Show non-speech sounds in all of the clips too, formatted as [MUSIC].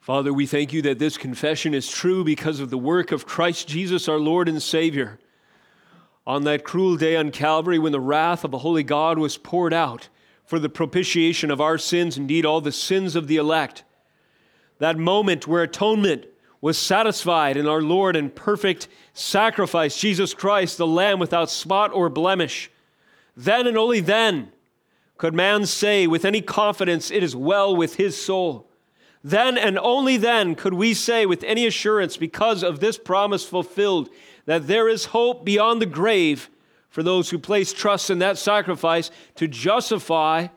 Father, we thank you that this confession is true because of the work of Christ Jesus, our Lord and Savior. On that cruel day on Calvary, when the wrath of a Holy God was poured out for the propitiation of our sins, indeed, all the sins of the elect, that moment where atonement was satisfied in our Lord and perfect sacrifice, Jesus Christ, the Lamb without spot or blemish, then and only then could man say with any confidence, It is well with his soul. Then and only then could we say with any assurance, because of this promise fulfilled, that there is hope beyond the grave for those who place trust in that sacrifice to justify,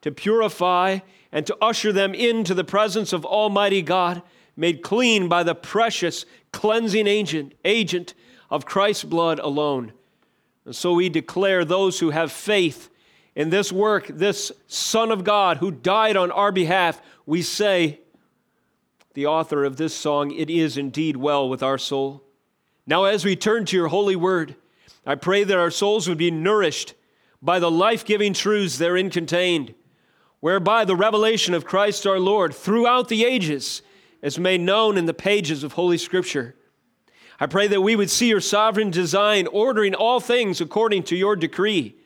to purify, and to usher them into the presence of Almighty God, made clean by the precious cleansing agent, agent of Christ's blood alone. And so we declare those who have faith in this work, this Son of God who died on our behalf, we say, the author of this song, it is indeed well with our soul. Now, as we turn to your holy word, I pray that our souls would be nourished by the life giving truths therein contained, whereby the revelation of Christ our Lord throughout the ages is made known in the pages of Holy Scripture. I pray that we would see your sovereign design, ordering all things according to your decree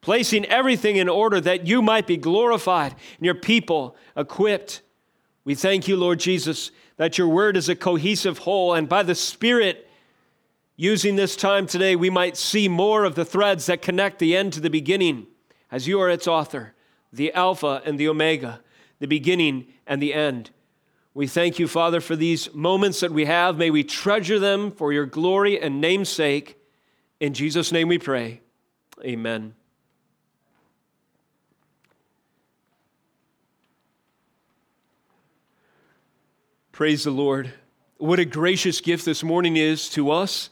placing everything in order that you might be glorified and your people equipped. We thank you, Lord Jesus, that your word is a cohesive whole, and by the Spirit, using this time today, we might see more of the threads that connect the end to the beginning, as you are its author, the Alpha and the Omega, the beginning and the end. We thank you, Father, for these moments that we have. May we treasure them for your glory and namesake. In Jesus' name we pray. Amen. Praise the Lord. What a gracious gift this morning is to us.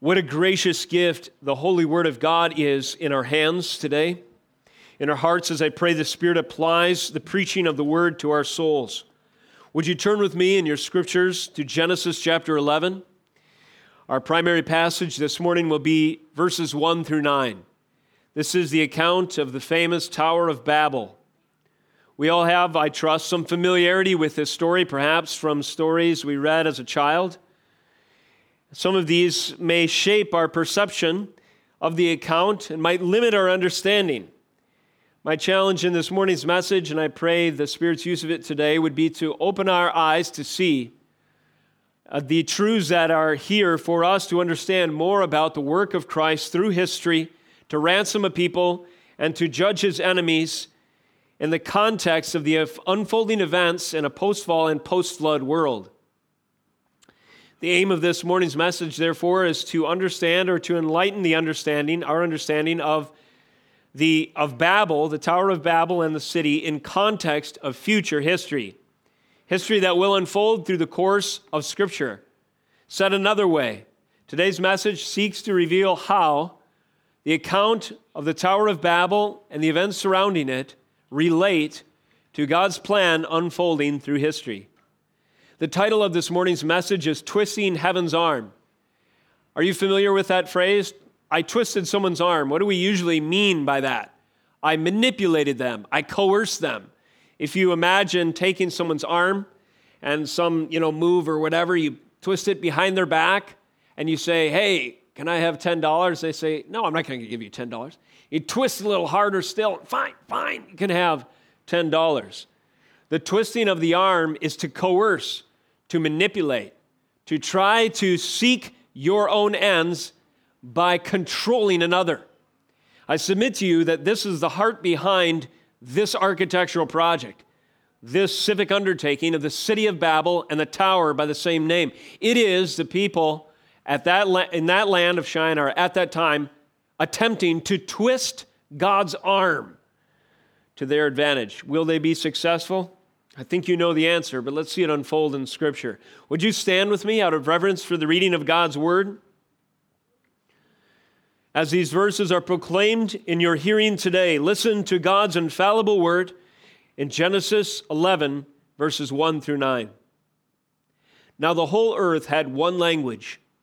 What a gracious gift the Holy Word of God is in our hands today, in our hearts, as I pray the Spirit applies the preaching of the Word to our souls. Would you turn with me in your scriptures to Genesis chapter 11? Our primary passage this morning will be verses 1 through 9. This is the account of the famous Tower of Babel. We all have, I trust, some familiarity with this story, perhaps from stories we read as a child. Some of these may shape our perception of the account and might limit our understanding. My challenge in this morning's message, and I pray the Spirit's use of it today, would be to open our eyes to see uh, the truths that are here for us to understand more about the work of Christ through history to ransom a people and to judge his enemies in the context of the unfolding events in a post fall and post flood world. The aim of this morning's message, therefore, is to understand or to enlighten the understanding, our understanding of the of Babel, the Tower of Babel and the city in context of future history. History that will unfold through the course of Scripture. Said another way, today's message seeks to reveal how the account of the Tower of Babel and the events surrounding it relate to God's plan unfolding through history. The title of this morning's message is Twisting Heaven's Arm. Are you familiar with that phrase? I twisted someone's arm. What do we usually mean by that? I manipulated them, I coerced them. If you imagine taking someone's arm and some, you know, move or whatever, you twist it behind their back and you say, "Hey, can I have $10?" They say, "No, I'm not going to give you $10." You twists a little harder still. Fine, fine, you can have $10. The twisting of the arm is to coerce, to manipulate, to try to seek your own ends by controlling another. I submit to you that this is the heart behind this architectural project, this civic undertaking of the city of Babel and the tower by the same name. It is the people at that la- in that land of Shinar at that time attempting to twist God's arm to their advantage. Will they be successful? I think you know the answer, but let's see it unfold in Scripture. Would you stand with me out of reverence for the reading of God's Word? As these verses are proclaimed in your hearing today, listen to God's infallible Word in Genesis 11, verses 1 through 9. Now the whole earth had one language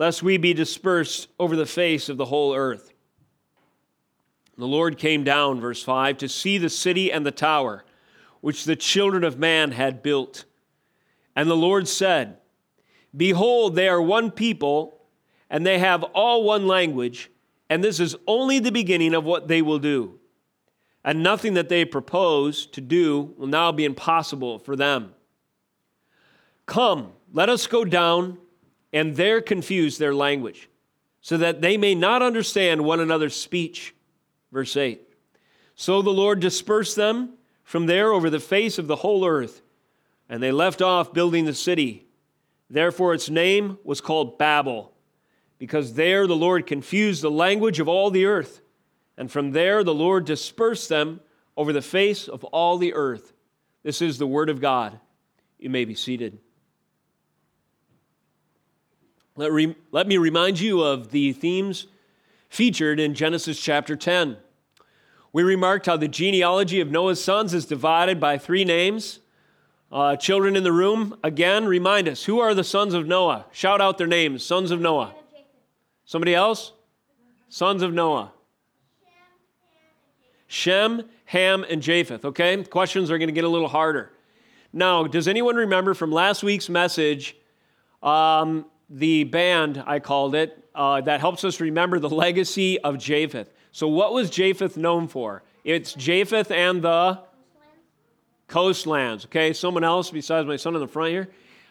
lest we be dispersed over the face of the whole earth. The Lord came down, verse 5, to see the city and the tower, which the children of man had built. And the Lord said, Behold, they are one people, and they have all one language, and this is only the beginning of what they will do. And nothing that they propose to do will now be impossible for them. Come, let us go down and there confuse their language, so that they may not understand one another's speech. Verse 8. So the Lord dispersed them from there over the face of the whole earth, and they left off building the city. Therefore, its name was called Babel, because there the Lord confused the language of all the earth. And from there the Lord dispersed them over the face of all the earth. This is the word of God. You may be seated. Let, re- let me remind you of the themes featured in Genesis chapter 10. We remarked how the genealogy of Noah's sons is divided by three names uh, children in the room, again, remind us who are the sons of Noah? Shout out their names sons of Noah. Somebody else? Sons of Noah. Shem, Ham, and Japheth. Okay? Questions are going to get a little harder. Now, does anyone remember from last week's message um, the band, I called it, uh, that helps us remember the legacy of Japheth? So, what was Japheth known for? It's Japheth and the coastlands. Okay, someone else besides my son in the front here.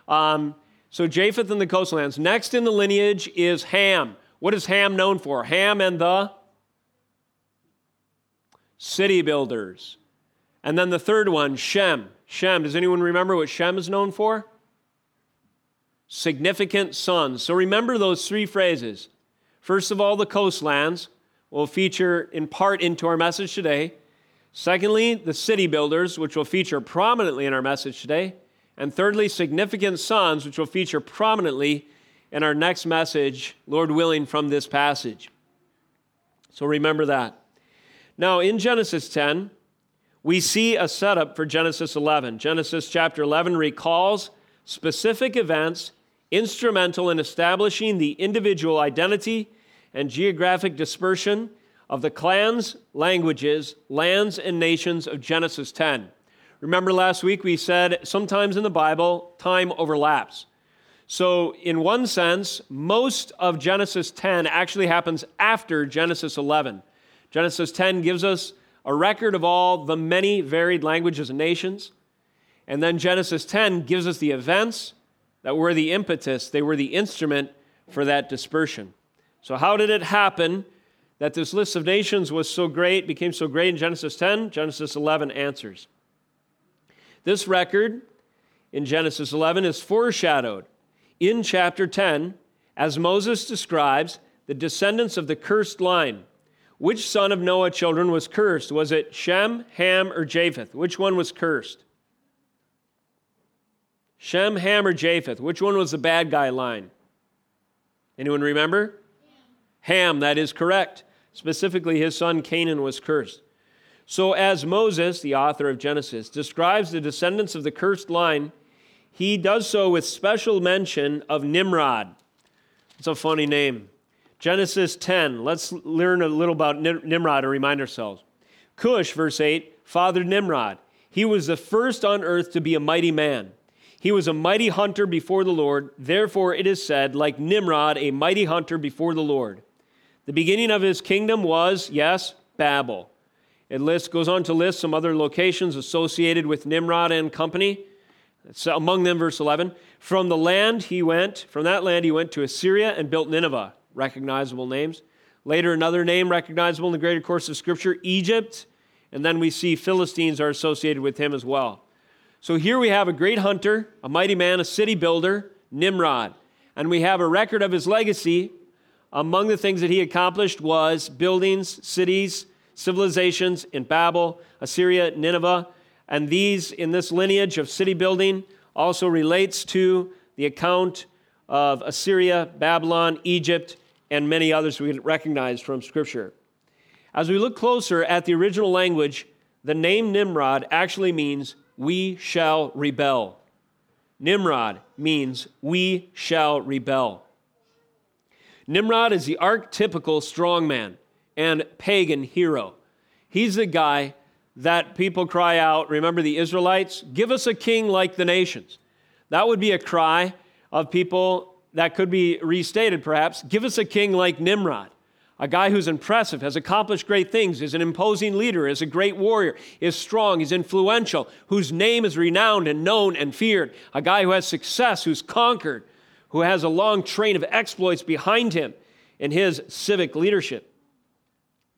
Um, so Japheth and the coastlands. Next in the lineage is Ham. What is Ham known for? Ham and the city builders. And then the third one, Shem. Shem. Does anyone remember what Shem is known for? Significant sons. So remember those three phrases. First of all, the coastlands will feature in part into our message today. Secondly, the city builders, which will feature prominently in our message today. And thirdly, significant sons, which will feature prominently in our next message, Lord willing, from this passage. So remember that. Now, in Genesis 10, we see a setup for Genesis 11. Genesis chapter 11 recalls specific events instrumental in establishing the individual identity and geographic dispersion of the clans, languages, lands, and nations of Genesis 10. Remember last week we said sometimes in the Bible, time overlaps. So, in one sense, most of Genesis 10 actually happens after Genesis 11. Genesis 10 gives us a record of all the many varied languages and nations. And then Genesis 10 gives us the events that were the impetus, they were the instrument for that dispersion. So, how did it happen that this list of nations was so great, became so great in Genesis 10? Genesis 11 answers. This record in Genesis 11 is foreshadowed in chapter 10 as Moses describes the descendants of the cursed line. Which son of Noah children was cursed? Was it Shem, Ham, or Japheth? Which one was cursed? Shem, Ham, or Japheth? Which one was the bad guy line? Anyone remember? Ham, that is correct. Specifically, his son Canaan was cursed. So, as Moses, the author of Genesis, describes the descendants of the cursed line, he does so with special mention of Nimrod. It's a funny name. Genesis 10. Let's learn a little about Nimrod and remind ourselves. Cush, verse 8, fathered Nimrod. He was the first on earth to be a mighty man. He was a mighty hunter before the Lord. Therefore, it is said, like Nimrod, a mighty hunter before the Lord. The beginning of his kingdom was, yes, Babel. It lists, goes on to list some other locations associated with Nimrod and company. It's among them, verse 11. From the land he went, from that land he went to Assyria and built Nineveh. Recognizable names. Later, another name recognizable in the greater course of Scripture, Egypt. And then we see Philistines are associated with him as well. So here we have a great hunter, a mighty man, a city builder, Nimrod. And we have a record of his legacy among the things that he accomplished was buildings, cities, civilizations in Babel, Assyria, Nineveh, and these in this lineage of city building also relates to the account of Assyria, Babylon, Egypt, and many others we recognize from Scripture. As we look closer at the original language, the name Nimrod actually means we shall rebel. Nimrod means we shall rebel. Nimrod is the archetypical strongman and pagan hero. He's the guy that people cry out, remember the Israelites? Give us a king like the nations. That would be a cry of people that could be restated perhaps. Give us a king like Nimrod a guy who's impressive, has accomplished great things, is an imposing leader, is a great warrior, is strong, is influential, whose name is renowned and known and feared, a guy who has success, who's conquered, who has a long train of exploits behind him in his civic leadership.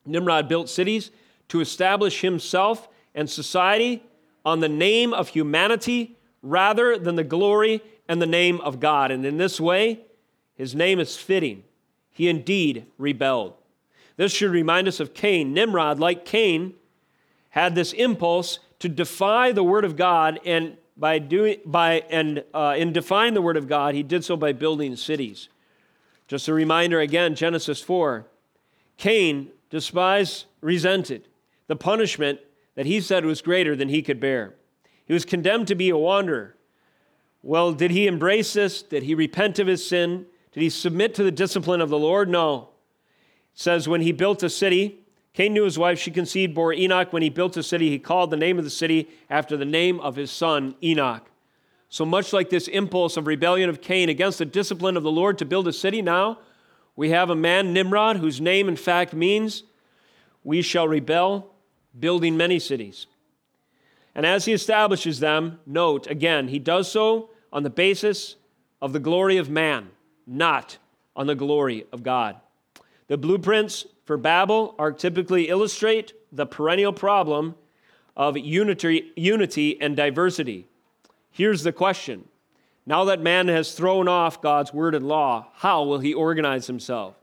Nimrod built cities to establish himself and society on the name of humanity rather than the glory and the name of God. And in this way, his name is fitting he indeed rebelled. This should remind us of Cain. Nimrod, like Cain, had this impulse to defy the word of God, and by doing by and uh, in defying the word of God, he did so by building cities. Just a reminder again, Genesis 4. Cain despised, resented the punishment that he said was greater than he could bear. He was condemned to be a wanderer. Well, did he embrace this? Did he repent of his sin? Did he submit to the discipline of the Lord? No. It says, when he built a city, Cain knew his wife, she conceived, bore Enoch. When he built a city, he called the name of the city after the name of his son, Enoch. So much like this impulse of rebellion of Cain against the discipline of the Lord to build a city, now we have a man, Nimrod, whose name in fact means we shall rebel, building many cities. And as he establishes them, note again, he does so on the basis of the glory of man not on the glory of God. The blueprints for Babel are typically illustrate the perennial problem of unity, unity and diversity. Here's the question Now that man has thrown off God's word and law, how will he organize himself?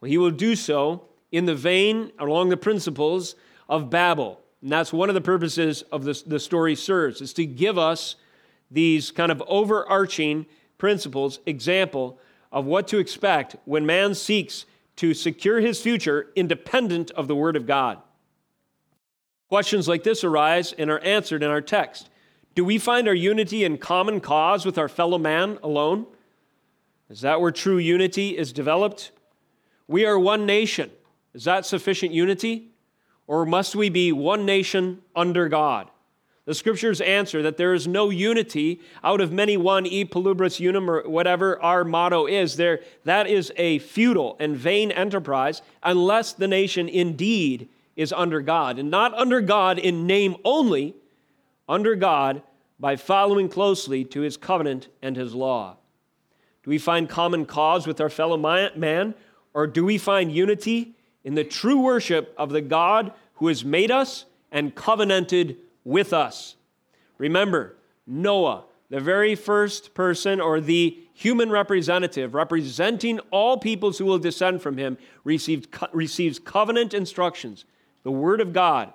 Well, he will do so in the vein, along the principles of Babel. And that's one of the purposes of this, the story serves, is to give us these kind of overarching principles, example of what to expect when man seeks to secure his future independent of the Word of God. Questions like this arise and are answered in our text. Do we find our unity in common cause with our fellow man alone? Is that where true unity is developed? We are one nation. Is that sufficient unity? Or must we be one nation under God? The scriptures answer that there is no unity out of many one, e pluribus unum, or whatever our motto is. There, that is a futile and vain enterprise unless the nation indeed is under God. And not under God in name only, under God by following closely to his covenant and his law. Do we find common cause with our fellow man, or do we find unity in the true worship of the God who has made us and covenanted with us. Remember, Noah, the very first person or the human representative representing all peoples who will descend from him, received, receives covenant instructions, the Word of God,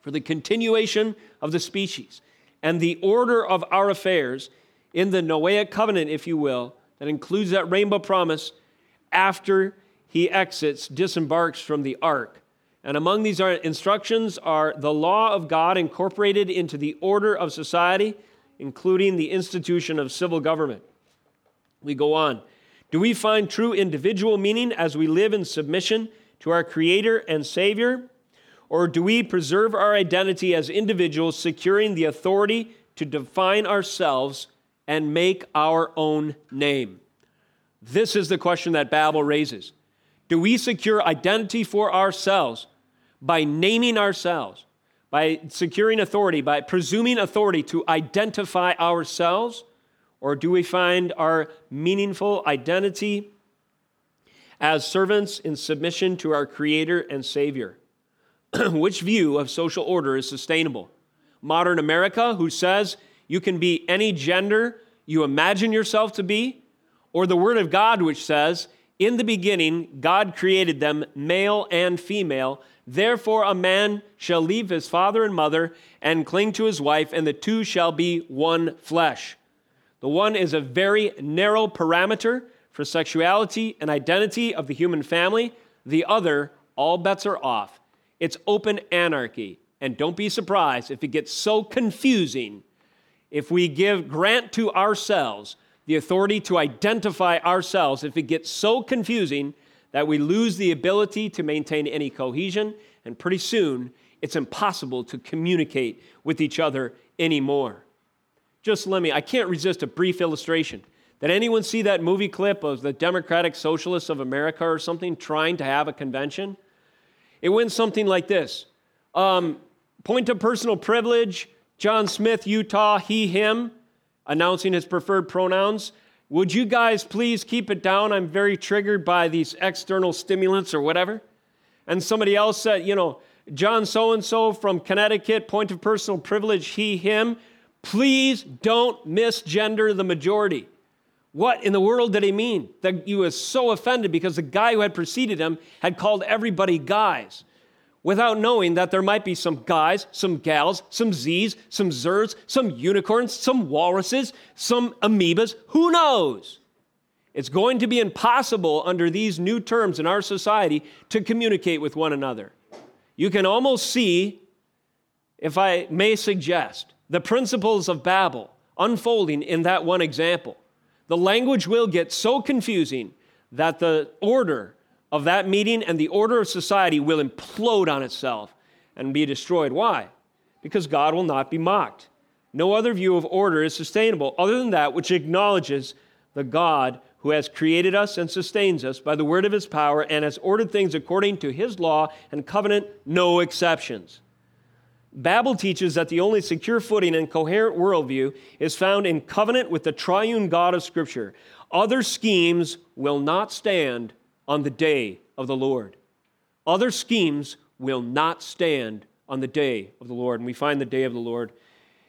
for the continuation of the species and the order of our affairs in the Noahic covenant, if you will, that includes that rainbow promise after he exits, disembarks from the ark and among these instructions are the law of God incorporated into the order of society, including the institution of civil government. We go on. Do we find true individual meaning as we live in submission to our Creator and Savior? Or do we preserve our identity as individuals, securing the authority to define ourselves and make our own name? This is the question that Babel raises. Do we secure identity for ourselves by naming ourselves, by securing authority, by presuming authority to identify ourselves? Or do we find our meaningful identity as servants in submission to our Creator and Savior? [CLEARS THROAT] Which view of social order is sustainable? Modern America, who says you can be any gender you imagine yourself to be, or the Word of God, which says, in the beginning, God created them male and female, Therefore, a man shall leave his father and mother and cling to his wife, and the two shall be one flesh. The one is a very narrow parameter for sexuality and identity of the human family. The other, all bets are off. It's open anarchy. And don't be surprised if it gets so confusing if we give grant to ourselves the authority to identify ourselves, if it gets so confusing that we lose the ability to maintain any cohesion, and pretty soon it's impossible to communicate with each other anymore. Just let me, I can't resist a brief illustration. Did anyone see that movie clip of the Democratic Socialists of America or something trying to have a convention? It went something like this um, Point of personal privilege, John Smith, Utah, he, him, announcing his preferred pronouns. Would you guys please keep it down? I'm very triggered by these external stimulants or whatever. And somebody else said, you know, John so and so from Connecticut, point of personal privilege, he, him. Please don't misgender the majority. What in the world did he mean? That he was so offended because the guy who had preceded him had called everybody guys without knowing that there might be some guys, some gals, some Z's, some Zers, some unicorns, some walruses, some amoebas. Who knows? It's going to be impossible under these new terms in our society to communicate with one another. You can almost see, if I may suggest, the principles of Babel unfolding in that one example. The language will get so confusing that the order of that meeting and the order of society will implode on itself and be destroyed. Why? Because God will not be mocked. No other view of order is sustainable other than that which acknowledges the God who has created us and sustains us by the word of his power and has ordered things according to his law and covenant, no exceptions. Babel teaches that the only secure footing and coherent worldview is found in covenant with the triune God of Scripture. Other schemes will not stand on the day of the Lord. Other schemes will not stand on the day of the Lord. And we find the day of the Lord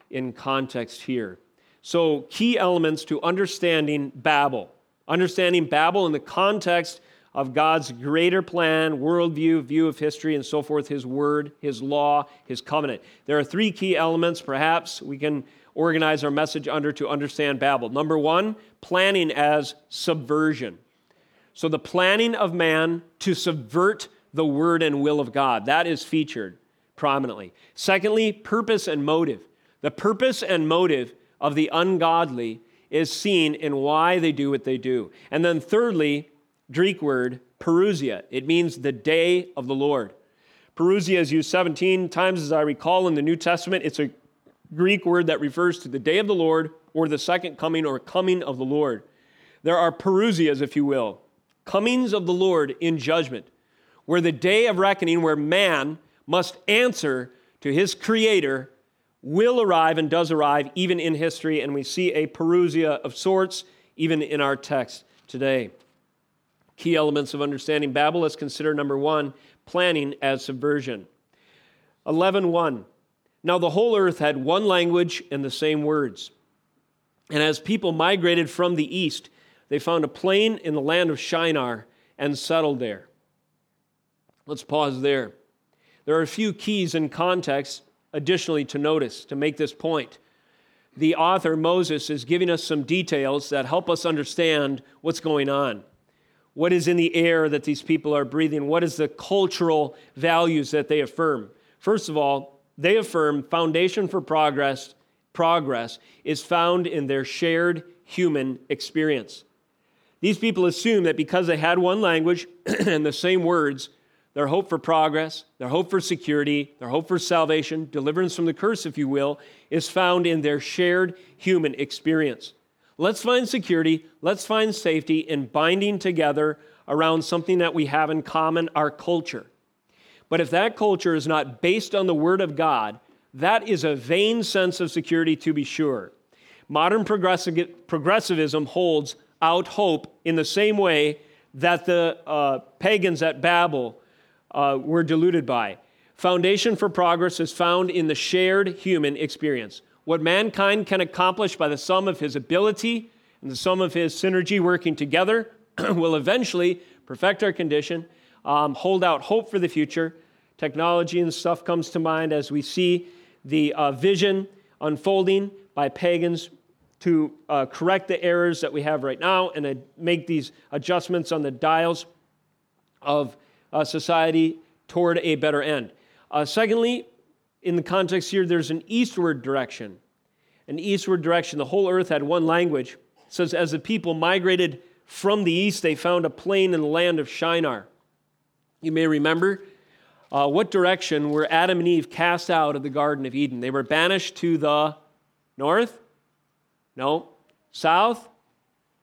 in context here. So, key elements to understanding Babel. Understanding Babel in the context of God's greater plan, worldview, view of history, and so forth, His word, His law, His covenant. There are three key elements, perhaps, we can organize our message under to understand Babel. Number one, planning as subversion. So, the planning of man to subvert the word and will of God, that is featured prominently. Secondly, purpose and motive. The purpose and motive of the ungodly is seen in why they do what they do. And then, thirdly, Greek word, parousia. It means the day of the Lord. Parousia is used 17 times, as I recall, in the New Testament. It's a Greek word that refers to the day of the Lord or the second coming or coming of the Lord. There are parousias, if you will, comings of the Lord in judgment, where the day of reckoning, where man must answer to his Creator, will arrive and does arrive even in history, and we see a parousia of sorts even in our text today. Key elements of understanding Babel, let's consider number one planning as subversion. 11.1 Now the whole earth had one language and the same words. And as people migrated from the east, they found a plain in the land of Shinar and settled there. Let's pause there. There are a few keys in context additionally to notice to make this point. The author, Moses, is giving us some details that help us understand what's going on. What is in the air that these people are breathing? What is the cultural values that they affirm? First of all, they affirm foundation for progress, progress is found in their shared human experience. These people assume that because they had one language [CLEARS THROAT] and the same words, their hope for progress, their hope for security, their hope for salvation, deliverance from the curse, if you will, is found in their shared human experience. Let's find security, let's find safety in binding together around something that we have in common, our culture. But if that culture is not based on the Word of God, that is a vain sense of security to be sure. Modern progressivism holds out hope in the same way that the uh, pagans at Babel uh, were deluded by. Foundation for progress is found in the shared human experience. What mankind can accomplish by the sum of his ability and the sum of his synergy working together [CLEARS THROAT] will eventually perfect our condition, um, hold out hope for the future. Technology and stuff comes to mind as we see the uh, vision unfolding by pagans to uh, correct the errors that we have right now and uh, make these adjustments on the dials of uh, society toward a better end. Uh, secondly, in the context here, there's an eastward direction. An eastward direction. The whole earth had one language. It says, as the people migrated from the east, they found a plain in the land of Shinar. You may remember uh, what direction were Adam and Eve cast out of the Garden of Eden? They were banished to the north? No. South?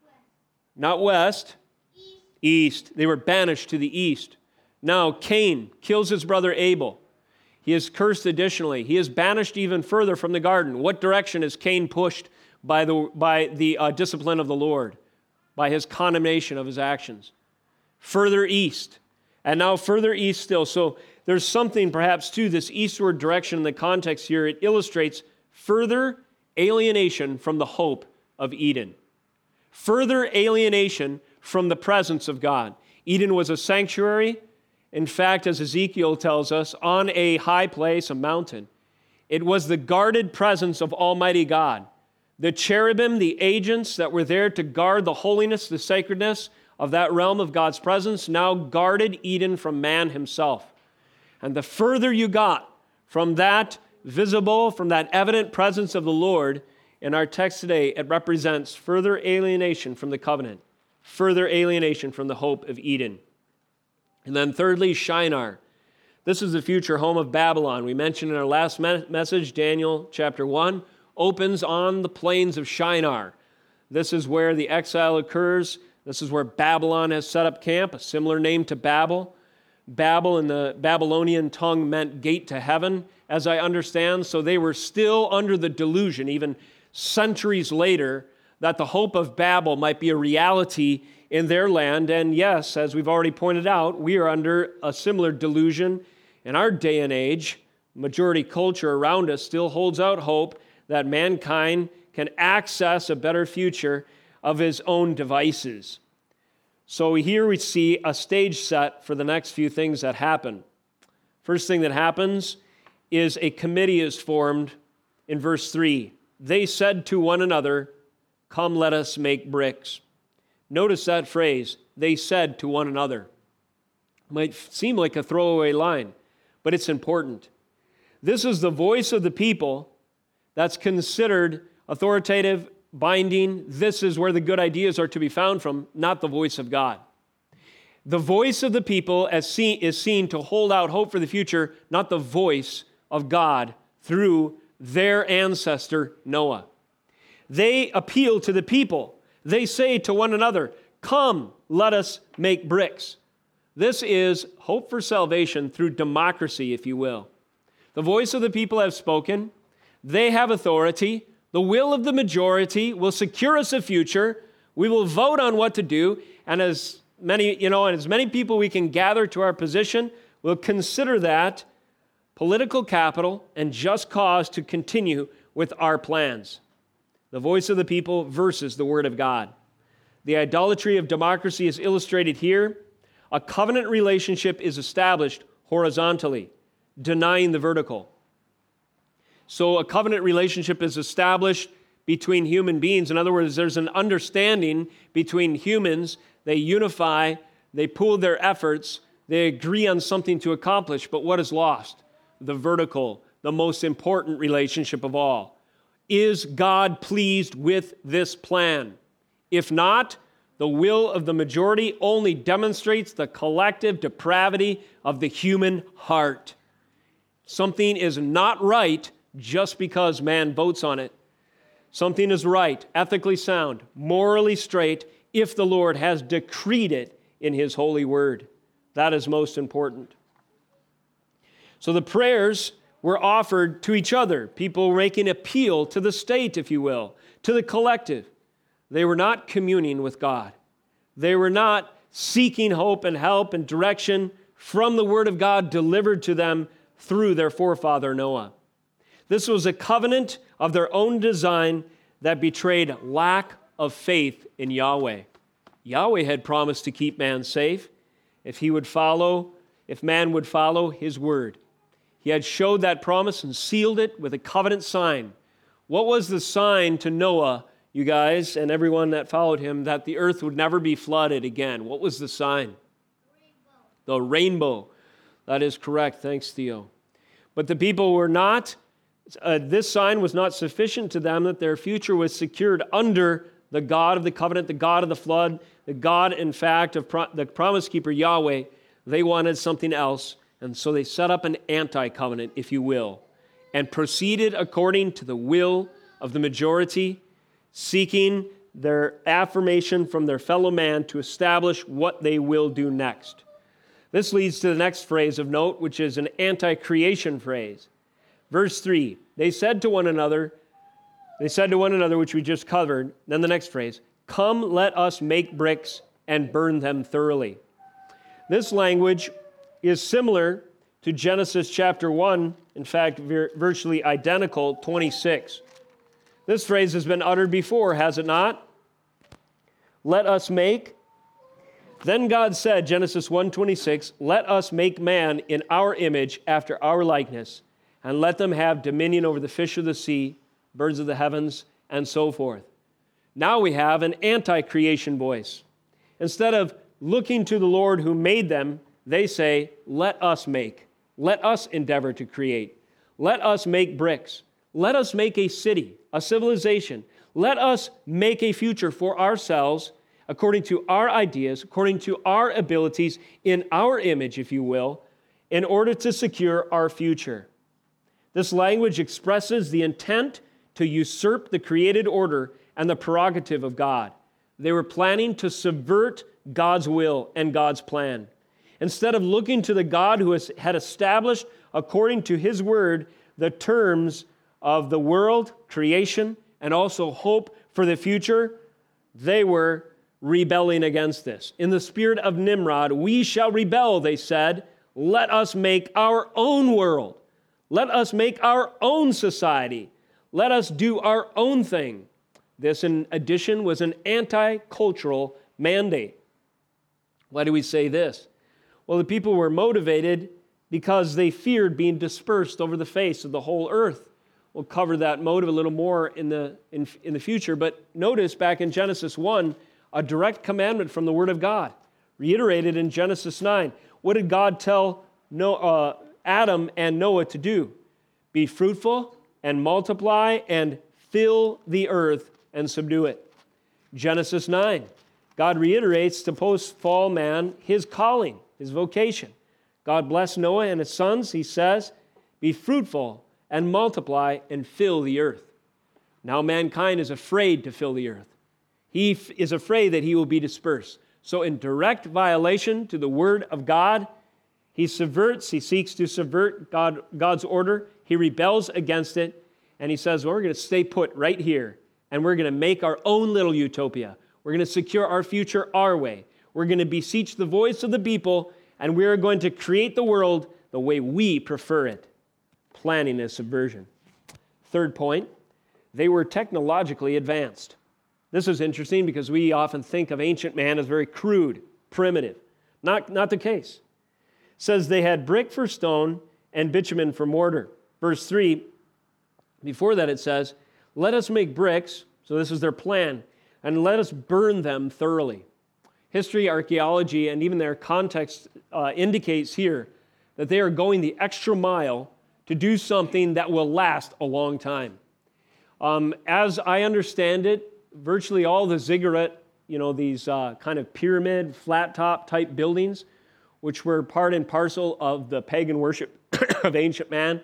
West. Not west. East. east. They were banished to the east. Now, Cain kills his brother Abel. He is cursed additionally. He is banished even further from the garden. What direction is Cain pushed by the, by the uh, discipline of the Lord? By his condemnation of his actions. Further east. And now further east still. So there's something perhaps to this eastward direction in the context here. It illustrates further alienation from the hope of Eden, further alienation from the presence of God. Eden was a sanctuary. In fact, as Ezekiel tells us, on a high place, a mountain. It was the guarded presence of Almighty God. The cherubim, the agents that were there to guard the holiness, the sacredness of that realm of God's presence, now guarded Eden from man himself. And the further you got from that visible, from that evident presence of the Lord, in our text today, it represents further alienation from the covenant, further alienation from the hope of Eden. And then, thirdly, Shinar. This is the future home of Babylon. We mentioned in our last me- message, Daniel chapter 1 opens on the plains of Shinar. This is where the exile occurs. This is where Babylon has set up camp, a similar name to Babel. Babel in the Babylonian tongue meant gate to heaven, as I understand. So they were still under the delusion, even centuries later, that the hope of Babel might be a reality in their land. And yes, as we've already pointed out, we are under a similar delusion in our day and age. Majority culture around us still holds out hope that mankind can access a better future of his own devices. So here we see a stage set for the next few things that happen. First thing that happens is a committee is formed in verse 3. They said to one another, Come, let us make bricks. Notice that phrase, they said to one another. Might seem like a throwaway line, but it's important. This is the voice of the people that's considered authoritative binding, this is where the good ideas are to be found from, not the voice of God. The voice of the people as seen, is seen to hold out hope for the future, not the voice of God through their ancestor Noah. They appeal to the people. They say to one another, Come, let us make bricks. This is hope for salvation through democracy, if you will. The voice of the people have spoken, they have authority. The will of the majority will secure us a future. We will vote on what to do, and as many, you know, and as many people we can gather to our position, we'll consider that political capital and just cause to continue with our plans. The voice of the people versus the word of God. The idolatry of democracy is illustrated here. A covenant relationship is established horizontally, denying the vertical. So a covenant relationship is established between human beings. In other words, there's an understanding between humans. They unify, they pool their efforts, they agree on something to accomplish. But what is lost? The vertical, the most important relationship of all. Is God pleased with this plan? If not, the will of the majority only demonstrates the collective depravity of the human heart. Something is not right just because man votes on it. Something is right, ethically sound, morally straight, if the Lord has decreed it in His holy word. That is most important. So the prayers were offered to each other. People making appeal to the state, if you will, to the collective. They were not communing with God. They were not seeking hope and help and direction from the Word of God delivered to them through their forefather Noah. This was a covenant of their own design that betrayed lack of faith in Yahweh. Yahweh had promised to keep man safe if he would follow, if man would follow his word. He had showed that promise and sealed it with a covenant sign. What was the sign to Noah you guys, and everyone that followed him, that the earth would never be flooded again. What was the sign? Rainbow. The rainbow. That is correct. Thanks, Theo. But the people were not, uh, this sign was not sufficient to them that their future was secured under the God of the covenant, the God of the flood, the God, in fact, of pro- the promise keeper Yahweh. They wanted something else, and so they set up an anti covenant, if you will, and proceeded according to the will of the majority seeking their affirmation from their fellow man to establish what they will do next. This leads to the next phrase of note, which is an anti creation phrase. Verse 3 They said to one another, they said to one another, which we just covered, then the next phrase, Come, let us make bricks and burn them thoroughly. This language is similar to Genesis chapter 1, in fact, virtually identical, 26. This phrase has been uttered before, has it not? Let us make. Then God said, Genesis 1:26, "Let us make man in our image after our likeness, and let them have dominion over the fish of the sea, birds of the heavens, and so forth." Now we have an anti-creation voice. Instead of looking to the Lord who made them, they say, "Let us make. Let us endeavor to create. Let us make bricks. Let us make a city, a civilization. Let us make a future for ourselves according to our ideas, according to our abilities, in our image, if you will, in order to secure our future. This language expresses the intent to usurp the created order and the prerogative of God. They were planning to subvert God's will and God's plan. Instead of looking to the God who has, had established, according to his word, the terms of the world, creation, and also hope for the future, they were rebelling against this. In the spirit of Nimrod, we shall rebel, they said. Let us make our own world. Let us make our own society. Let us do our own thing. This, in addition, was an anti cultural mandate. Why do we say this? Well, the people were motivated because they feared being dispersed over the face of the whole earth. We'll cover that motive a little more in the, in, in the future. But notice back in Genesis 1, a direct commandment from the Word of God, reiterated in Genesis 9. What did God tell Noah, uh, Adam and Noah to do? Be fruitful and multiply and fill the earth and subdue it. Genesis 9. God reiterates to post fall man his calling, his vocation. God bless Noah and his sons. He says, Be fruitful and multiply and fill the earth. Now mankind is afraid to fill the earth. He f- is afraid that he will be dispersed. So, in direct violation to the word of God, he subverts, he seeks to subvert God, God's order. He rebels against it, and he says, well, We're going to stay put right here, and we're going to make our own little utopia. We're going to secure our future our way. We're going to beseech the voice of the people, and we're going to create the world the way we prefer it planning a subversion. Third point, they were technologically advanced. This is interesting because we often think of ancient man as very crude, primitive. Not, not the case. Says they had brick for stone and bitumen for mortar. Verse 3, before that it says, Let us make bricks, so this is their plan, and let us burn them thoroughly. History, archaeology, and even their context uh, indicates here that they are going the extra mile to do something that will last a long time. Um, as I understand it, virtually all the ziggurat, you know, these uh, kind of pyramid, flat top type buildings, which were part and parcel of the pagan worship [COUGHS] of ancient man,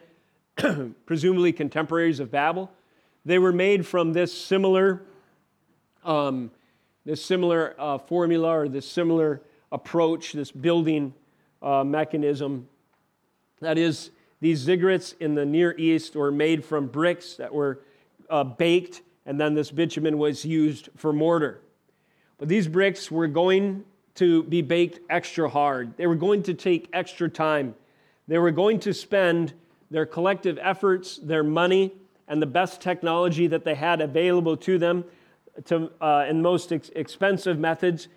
[COUGHS] presumably contemporaries of Babel, they were made from this similar, um, this similar uh, formula or this similar approach, this building uh, mechanism. That is, these ziggurats in the Near East were made from bricks that were uh, baked, and then this bitumen was used for mortar. But these bricks were going to be baked extra hard. They were going to take extra time. They were going to spend their collective efforts, their money, and the best technology that they had available to them to, uh, in most ex- expensive methods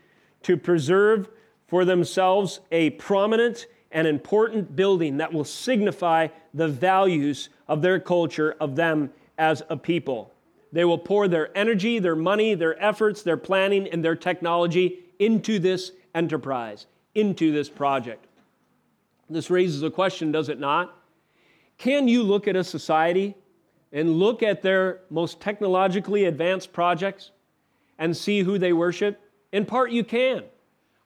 to preserve for themselves a prominent and important building that will signify the values of their culture, of them as a people. They will pour their energy, their money, their efforts, their planning, and their technology into this enterprise, into this project. This raises a question, does it not? Can you look at a society and look at their most technologically advanced projects and see who they worship? In part, you can.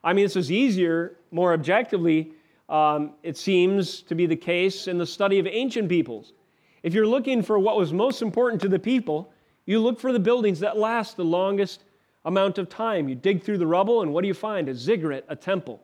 I mean, this is easier, more objectively, um, it seems to be the case in the study of ancient peoples. If you're looking for what was most important to the people, you look for the buildings that last the longest amount of time. You dig through the rubble, and what do you find? A ziggurat, a temple.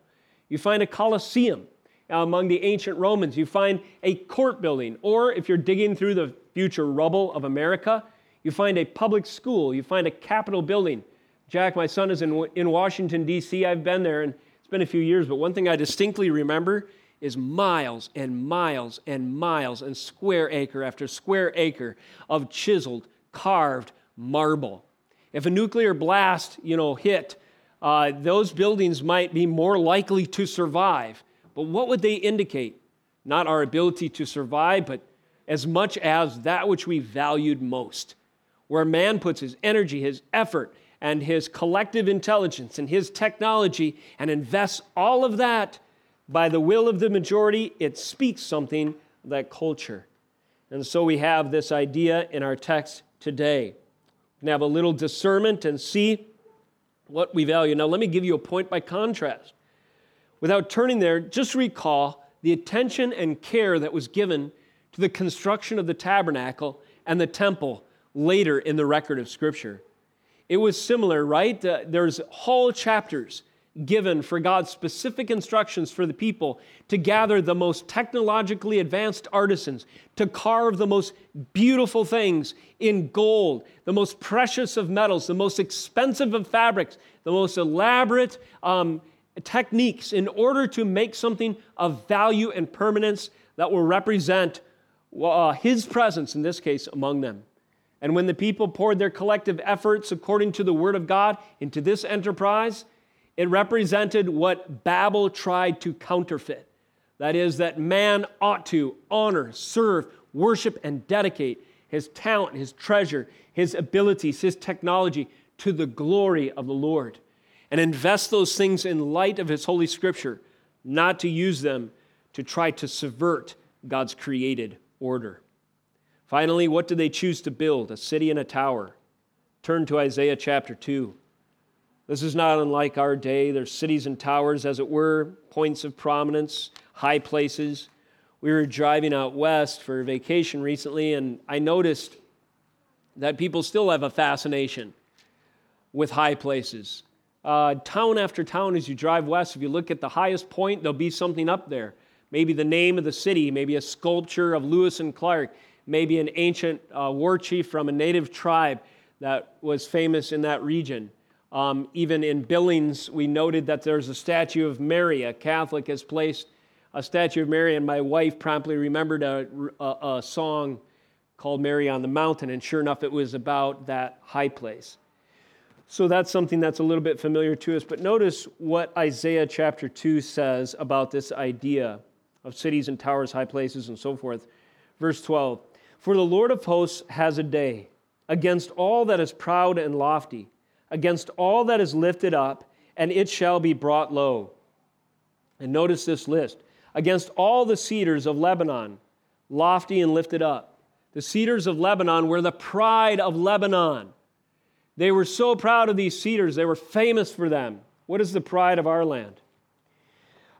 You find a colosseum among the ancient Romans. You find a court building. Or if you're digging through the future rubble of America, you find a public school. You find a Capitol building. Jack, my son, is in, in Washington, D.C. I've been there, and it's been a few years, but one thing I distinctly remember is miles and miles and miles and square acre after square acre of chiseled carved marble. If a nuclear blast, you know, hit, uh, those buildings might be more likely to survive. But what would they indicate? Not our ability to survive, but as much as that which we valued most. Where man puts his energy, his effort, and his collective intelligence and his technology and invests all of that by the will of the majority, it speaks something that culture. And so we have this idea in our text today. Have a little discernment and see what we value. Now, let me give you a point by contrast. Without turning there, just recall the attention and care that was given to the construction of the tabernacle and the temple later in the record of Scripture. It was similar, right? Uh, there's whole chapters given for God's specific instructions for the people to gather the most technologically advanced artisans, to carve the most beautiful things in gold, the most precious of metals, the most expensive of fabrics, the most elaborate um, techniques in order to make something of value and permanence that will represent uh, His presence, in this case, among them. And when the people poured their collective efforts according to the Word of God into this enterprise, it represented what Babel tried to counterfeit. That is, that man ought to honor, serve, worship, and dedicate his talent, his treasure, his abilities, his technology to the glory of the Lord. And invest those things in light of his Holy Scripture, not to use them to try to subvert God's created order. Finally, what do they choose to build? A city and a tower. Turn to Isaiah chapter 2. This is not unlike our day. There's cities and towers, as it were, points of prominence, high places. We were driving out west for vacation recently, and I noticed that people still have a fascination with high places. Uh, town after town, as you drive west, if you look at the highest point, there'll be something up there. Maybe the name of the city, maybe a sculpture of Lewis and Clark, maybe an ancient uh, war chief from a native tribe that was famous in that region. Um, even in Billings, we noted that there's a statue of Mary. A Catholic has placed a statue of Mary, and my wife promptly remembered a, a, a song called Mary on the Mountain, and sure enough, it was about that high place. So that's something that's a little bit familiar to us. But notice what Isaiah chapter 2 says about this idea of cities and towers, high places, and so forth. Verse 12 For the Lord of hosts has a day against all that is proud and lofty against all that is lifted up, and it shall be brought low. And notice this list against all the cedars of Lebanon, lofty and lifted up. The cedars of Lebanon were the pride of Lebanon. They were so proud of these cedars, they were famous for them. What is the pride of our land?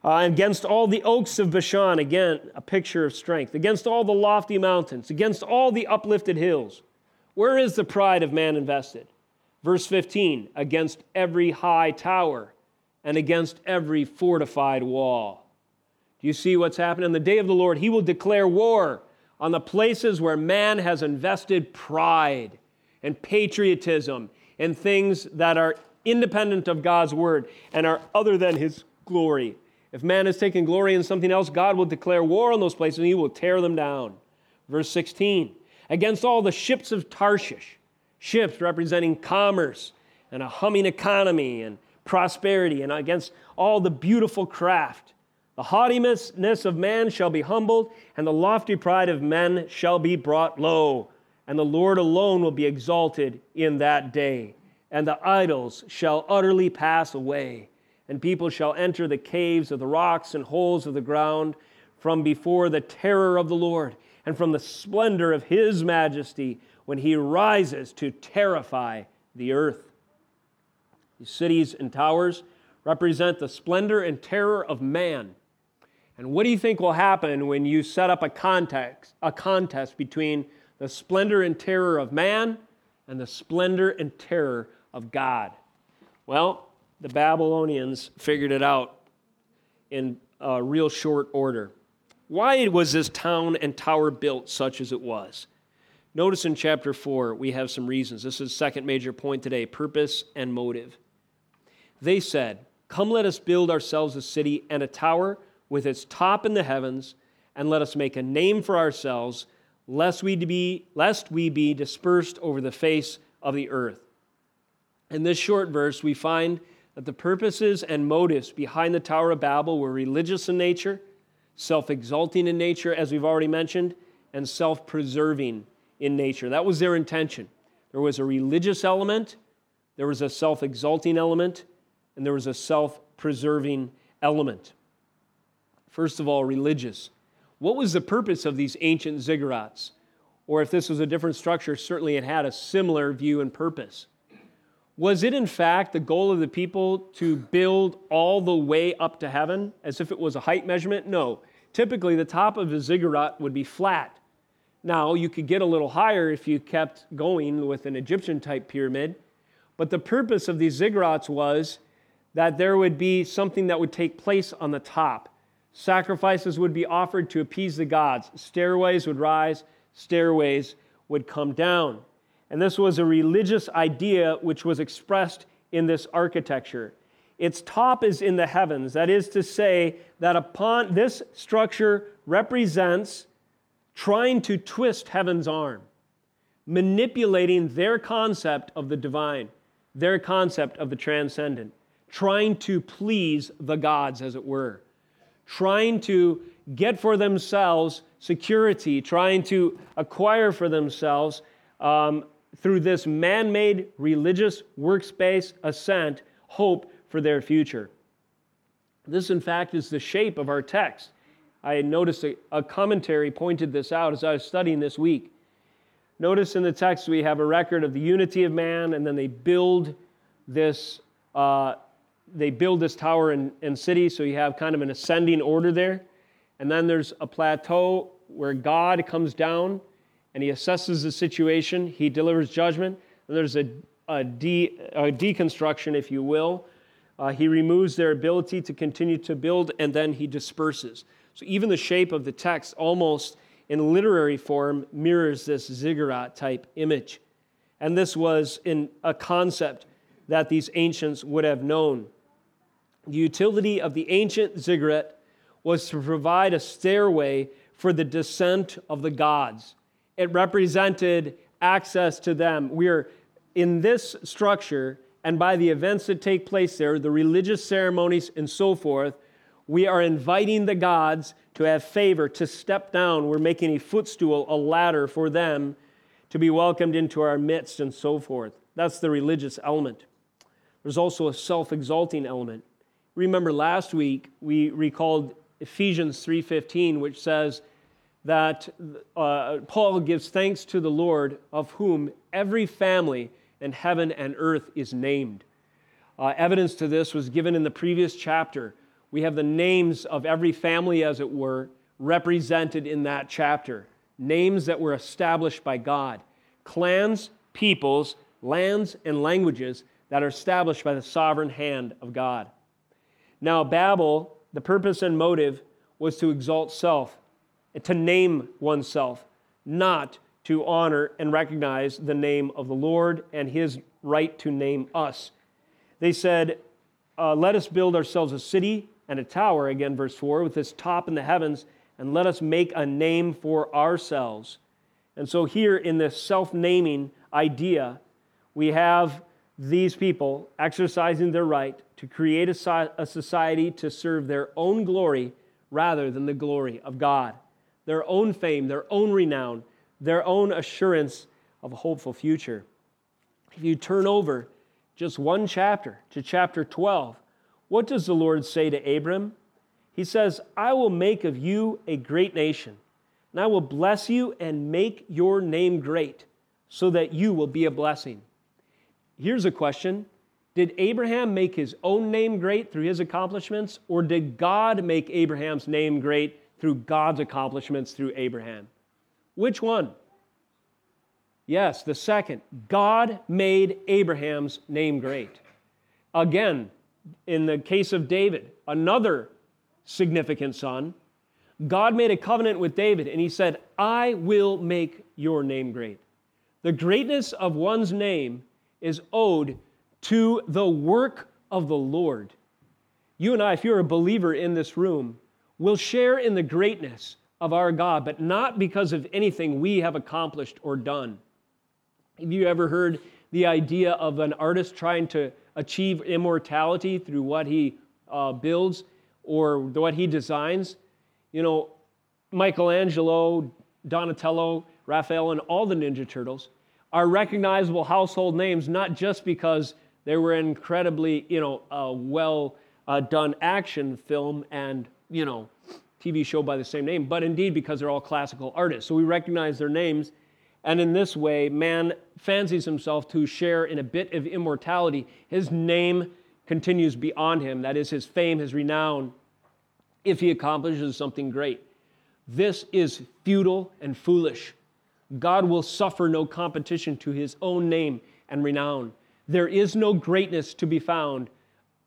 Uh, against all the oaks of Bashan, again, a picture of strength. Against all the lofty mountains, against all the uplifted hills. Where is the pride of man invested? Verse 15, against every high tower and against every fortified wall. Do you see what's happening? On the day of the Lord, he will declare war on the places where man has invested pride and patriotism and things that are independent of God's word and are other than his glory. If man has taken glory in something else, God will declare war on those places and he will tear them down. Verse 16, against all the ships of Tarshish ships representing commerce and a humming economy and prosperity, and against all the beautiful craft. The haughtiness of man shall be humbled, and the lofty pride of men shall be brought low. and the Lord alone will be exalted in that day. And the idols shall utterly pass away, and people shall enter the caves of the rocks and holes of the ground from before the terror of the Lord and from the splendor of his majesty when he rises to terrify the earth. These cities and towers represent the splendor and terror of man. And what do you think will happen when you set up a context, a contest between the splendor and terror of man and the splendor and terror of God? Well, the Babylonians figured it out in real short order. Why was this town and tower built such as it was? Notice in chapter 4, we have some reasons. This is second major point today purpose and motive. They said, Come, let us build ourselves a city and a tower with its top in the heavens, and let us make a name for ourselves, lest we be, lest we be dispersed over the face of the earth. In this short verse, we find that the purposes and motives behind the Tower of Babel were religious in nature, self exalting in nature, as we've already mentioned, and self preserving in nature. That was their intention. There was a religious element, there was a self exalting element, and there was a self preserving element. First of all, religious. What was the purpose of these ancient ziggurats? Or if this was a different structure, certainly it had a similar view and purpose. Was it in fact the goal of the people to build all the way up to heaven as if it was a height measurement? No. Typically, the top of a ziggurat would be flat. Now, you could get a little higher if you kept going with an Egyptian type pyramid, but the purpose of these ziggurats was that there would be something that would take place on the top. Sacrifices would be offered to appease the gods. Stairways would rise, stairways would come down. And this was a religious idea which was expressed in this architecture. Its top is in the heavens. That is to say, that upon this structure represents trying to twist heaven's arm, manipulating their concept of the divine, their concept of the transcendent trying to please the gods, as it were, trying to get for themselves security, trying to acquire for themselves um, through this man made religious workspace ascent hope for their future. This, in fact, is the shape of our text. I noticed a, a, commentary pointed this out as I was studying this week. Notice in the text we have a record of the unity of man, and then they build this uh, they build this tower and, and city, so you have kind of an ascending order there. And then there's a plateau where God comes down and he assesses the situation, he delivers judgment. And there's a, a, de, a deconstruction, if you will. Uh, he removes their ability to continue to build and then he disperses. So even the shape of the text, almost in literary form, mirrors this ziggurat type image. And this was in a concept that these ancients would have known. The utility of the ancient ziggurat was to provide a stairway for the descent of the gods. It represented access to them. We are in this structure, and by the events that take place there, the religious ceremonies and so forth, we are inviting the gods to have favor, to step down. We're making a footstool, a ladder for them to be welcomed into our midst and so forth. That's the religious element. There's also a self exalting element. Remember last week we recalled Ephesians 3:15 which says that uh, Paul gives thanks to the Lord of whom every family in heaven and earth is named. Uh, evidence to this was given in the previous chapter. We have the names of every family, as it were, represented in that chapter. Names that were established by God. Clans, peoples, lands, and languages that are established by the sovereign hand of God. Now, Babel, the purpose and motive was to exalt self, to name oneself, not to honor and recognize the name of the Lord and his right to name us. They said, uh, Let us build ourselves a city and a tower, again, verse 4, with its top in the heavens, and let us make a name for ourselves. And so, here in this self naming idea, we have these people exercising their right to create a, a society to serve their own glory rather than the glory of God, their own fame, their own renown, their own assurance of a hopeful future. If you turn over just one chapter to chapter 12, what does the Lord say to Abram? He says, I will make of you a great nation, and I will bless you and make your name great, so that you will be a blessing. Here's a question Did Abraham make his own name great through his accomplishments, or did God make Abraham's name great through God's accomplishments through Abraham? Which one? Yes, the second. God made Abraham's name great. Again, in the case of David, another significant son, God made a covenant with David and he said, I will make your name great. The greatness of one's name is owed to the work of the Lord. You and I, if you're a believer in this room, will share in the greatness of our God, but not because of anything we have accomplished or done. Have you ever heard the idea of an artist trying to achieve immortality through what he uh, builds or what he designs? You know, Michelangelo, Donatello, Raphael, and all the Ninja Turtles are recognizable household names not just because they were incredibly, you know, well uh, done action film and, you know, TV show by the same name, but indeed because they're all classical artists. So we recognize their names and in this way, man fancies himself to share in a bit of immortality. His name continues beyond him, that is, his fame, his renown, if he accomplishes something great. This is futile and foolish. God will suffer no competition to his own name and renown. There is no greatness to be found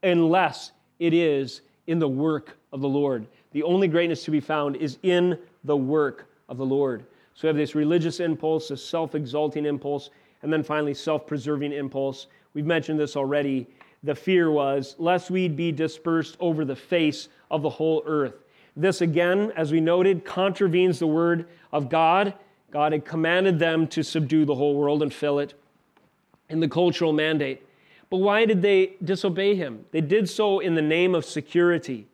unless it is in the work of the Lord. The only greatness to be found is in the work of the Lord. So we have this religious impulse, this self exalting impulse, and then finally self preserving impulse. We've mentioned this already. The fear was, lest we'd be dispersed over the face of the whole earth. This, again, as we noted, contravenes the word of God. God had commanded them to subdue the whole world and fill it in the cultural mandate. But why did they disobey him? They did so in the name of security.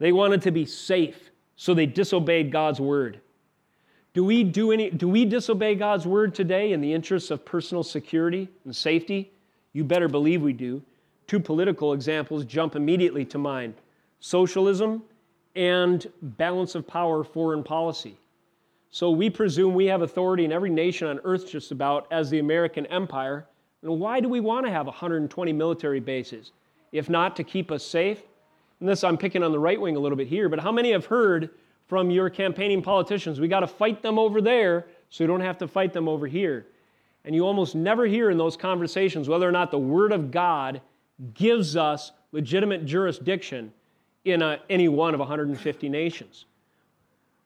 They wanted to be safe, so they disobeyed God's word. Do we, do, any, do we disobey God's word today in the interests of personal security and safety? You better believe we do. Two political examples jump immediately to mind socialism and balance of power foreign policy. So we presume we have authority in every nation on earth just about as the American empire. And why do we want to have 120 military bases? If not to keep us safe? And this, I'm picking on the right wing a little bit here, but how many have heard from your campaigning politicians. We got to fight them over there so you don't have to fight them over here. And you almost never hear in those conversations whether or not the Word of God gives us legitimate jurisdiction in a, any one of 150 nations.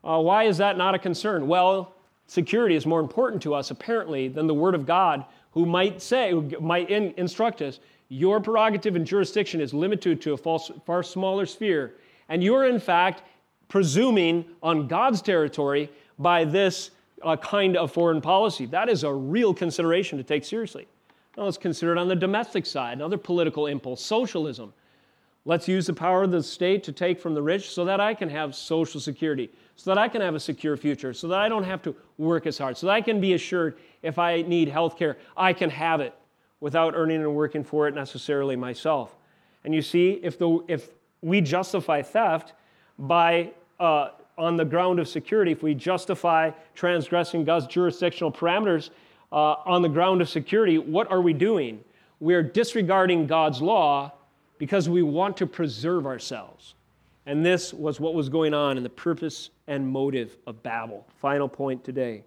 Uh, why is that not a concern? Well, security is more important to us, apparently, than the Word of God, who might say, who might in, instruct us, your prerogative and jurisdiction is limited to a false, far smaller sphere. And you're, in fact, presuming on God's territory by this uh, kind of foreign policy. That is a real consideration to take seriously. Now let's consider it on the domestic side, another political impulse, socialism. Let's use the power of the state to take from the rich so that I can have social security, so that I can have a secure future, so that I don't have to work as hard, so that I can be assured if I need health care, I can have it without earning and working for it necessarily myself. And you see, if, the, if we justify theft by uh, on the ground of security, if we justify transgressing God's jurisdictional parameters uh, on the ground of security, what are we doing? We're disregarding God's law because we want to preserve ourselves. And this was what was going on in the purpose and motive of Babel. Final point today.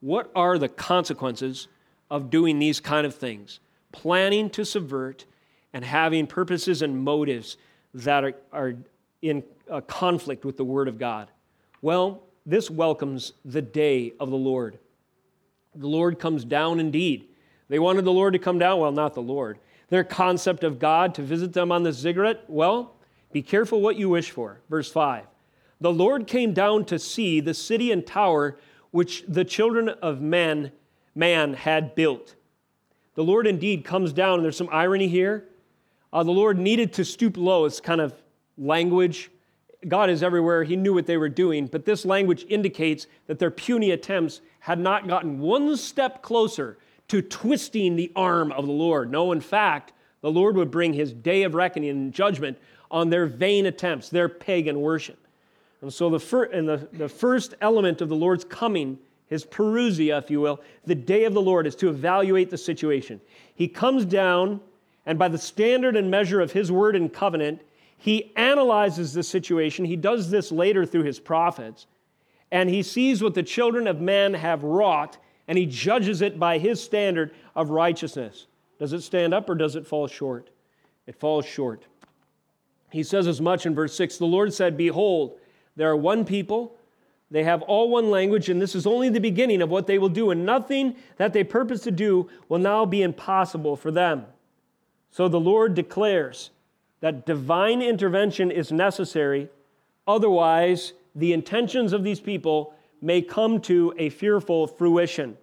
What are the consequences of doing these kind of things? Planning to subvert and having purposes and motives that are, are in uh, conflict with the Word of God? Well, this welcomes the day of the Lord. The Lord comes down indeed. They wanted the Lord to come down. Well, not the Lord. Their concept of God to visit them on the ziggurat. Well, be careful what you wish for. Verse 5. The Lord came down to see the city and tower which the children of men, man had built. The Lord indeed comes down, there's some irony here. Uh, the Lord needed to stoop low. It's kind of language God is everywhere. He knew what they were doing, but this language indicates that their puny attempts had not gotten one step closer to twisting the arm of the Lord. No, in fact, the Lord would bring his day of reckoning and judgment on their vain attempts, their pagan worship. And so, the, fir- and the, the first element of the Lord's coming, his parousia, if you will, the day of the Lord, is to evaluate the situation. He comes down, and by the standard and measure of his word and covenant, he analyzes the situation. He does this later through his prophets, and he sees what the children of men have wrought, and he judges it by his standard of righteousness. Does it stand up or does it fall short? It falls short. He says as much in verse 6 The Lord said, Behold, there are one people, they have all one language, and this is only the beginning of what they will do, and nothing that they purpose to do will now be impossible for them. So the Lord declares that divine intervention is necessary, otherwise, the intentions of these people may come to a fearful fruition.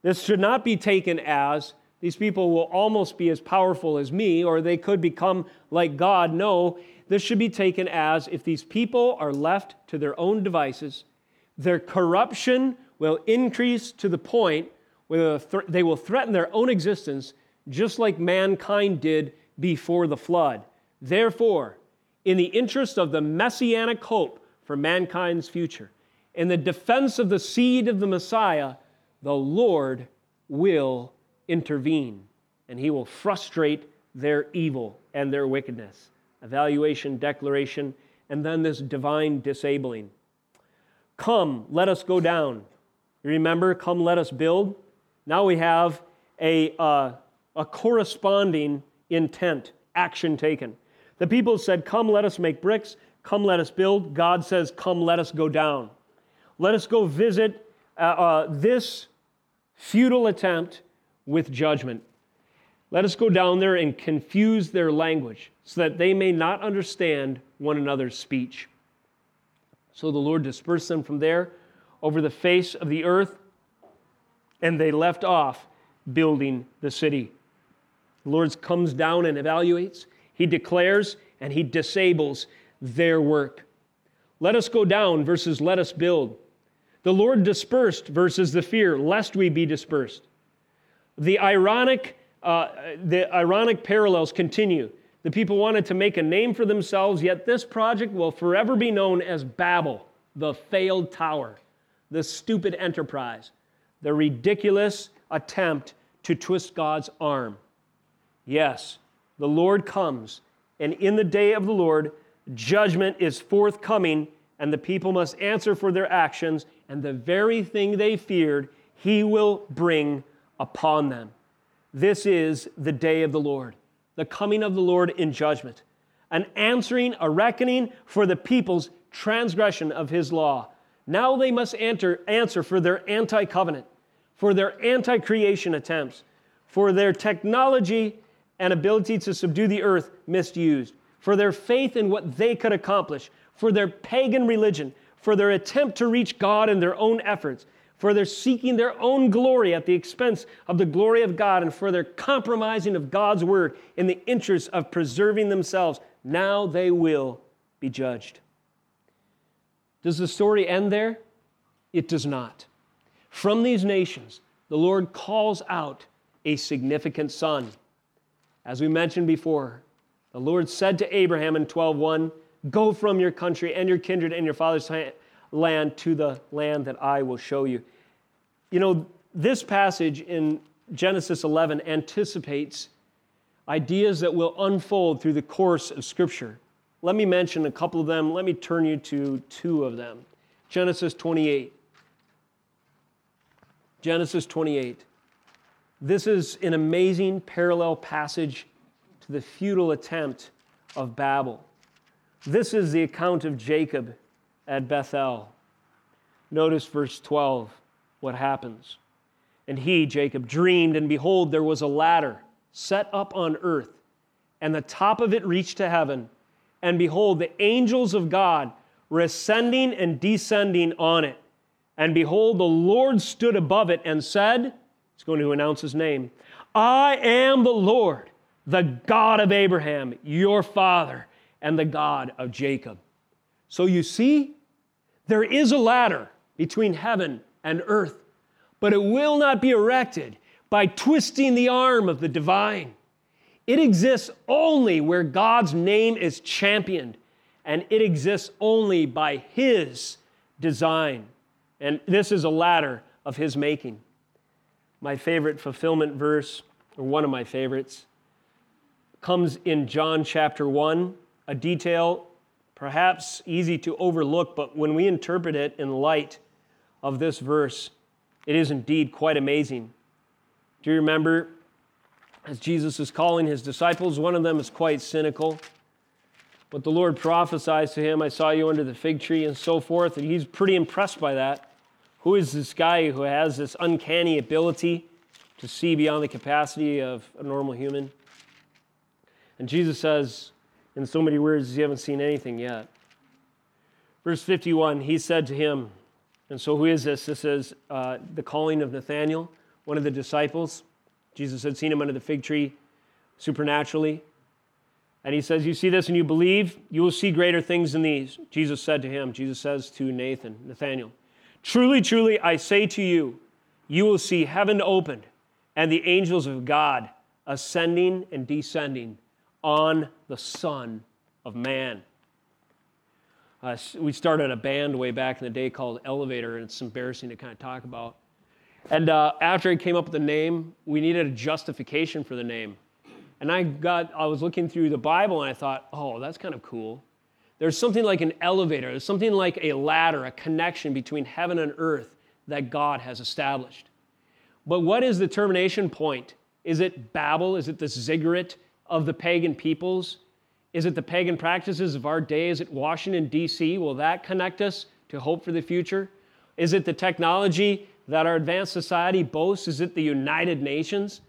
This should not be taken as these people will almost be as powerful as me, or they could become like God. No, this should be taken as if these people are left to their own devices, their corruption will increase to the point where they will threaten their own existence, just like mankind did before the flood. Therefore, in the interest of the messianic hope for mankind's future, in the defense of the seed of the Messiah, the Lord will intervene and he will frustrate their evil and their wickedness. Evaluation, declaration, and then this divine disabling. Come, let us go down. Remember, come, let us build? Now we have a, uh, a corresponding intent, action taken. The people said, Come, let us make bricks. Come, let us build. God says, Come, let us go down. Let us go visit uh, uh, this futile attempt with judgment. Let us go down there and confuse their language so that they may not understand one another's speech. So the Lord dispersed them from there over the face of the earth, and they left off building the city. The Lord comes down and evaluates, He declares, and He disables their work. Let us go down versus let us build. The Lord dispersed versus the fear, lest we be dispersed. The ironic, uh, the ironic parallels continue. The people wanted to make a name for themselves, yet this project will forever be known as Babel, the failed tower, the stupid enterprise, the ridiculous attempt to twist God's arm. Yes, the Lord comes, and in the day of the Lord, judgment is forthcoming, and the people must answer for their actions, and the very thing they feared, he will bring upon them. This is the day of the Lord, the coming of the Lord in judgment, an answering, a reckoning for the people's transgression of his law. Now they must enter, answer for their anti covenant, for their anti creation attempts, for their technology and ability to subdue the earth misused, for their faith in what they could accomplish, for their pagan religion, for their attempt to reach God in their own efforts, for their seeking their own glory at the expense of the glory of God, and for their compromising of God's word in the interest of preserving themselves. Now they will be judged. Does the story end there? It does not. From these nations, the Lord calls out a significant son. As we mentioned before, the Lord said to Abraham in 12:1, "Go from your country and your kindred and your father's land to the land that I will show you." You know, this passage in Genesis 11 anticipates ideas that will unfold through the course of Scripture. Let me mention a couple of them. Let me turn you to two of them. Genesis 28. Genesis 28. This is an amazing parallel passage to the futile attempt of Babel. This is the account of Jacob at Bethel. Notice verse 12 what happens. And he, Jacob, dreamed, and behold, there was a ladder set up on earth, and the top of it reached to heaven. And behold, the angels of God were ascending and descending on it. And behold, the Lord stood above it and said, He's going to announce his name I am the Lord, the God of Abraham, your father, and the God of Jacob. So you see, there is a ladder between heaven and earth, but it will not be erected by twisting the arm of the divine. It exists only where God's name is championed, and it exists only by His design. And this is a ladder of His making. My favorite fulfillment verse, or one of my favorites, comes in John chapter 1, a detail perhaps easy to overlook, but when we interpret it in light of this verse, it is indeed quite amazing. Do you remember as Jesus is calling his disciples? One of them is quite cynical. But the Lord prophesies to him, I saw you under the fig tree, and so forth. And he's pretty impressed by that. Who is this guy who has this uncanny ability to see beyond the capacity of a normal human? And Jesus says, in so many words, you haven't seen anything yet. Verse 51, he said to him, and so who is this? This is uh, the calling of Nathanael, one of the disciples. Jesus had seen him under the fig tree supernaturally. And he says, You see this and you believe, you will see greater things than these. Jesus said to him, Jesus says to Nathan, Nathanael, Truly, truly, I say to you, you will see heaven opened and the angels of God ascending and descending on the Son of Man. Uh, we started a band way back in the day called Elevator, and it's embarrassing to kind of talk about. And uh, after I came up with the name, we needed a justification for the name. And I got, I was looking through the Bible and I thought, oh, that's kind of cool. There's something like an elevator, there's something like a ladder, a connection between heaven and earth that God has established. But what is the termination point? Is it Babel? Is it the ziggurat? of the pagan peoples? Is it the pagan practices of our day? Is it Washington, D.C.? Will that connect us to hope for the future? Is it the technology that our advanced society boasts? Is it the United Nations?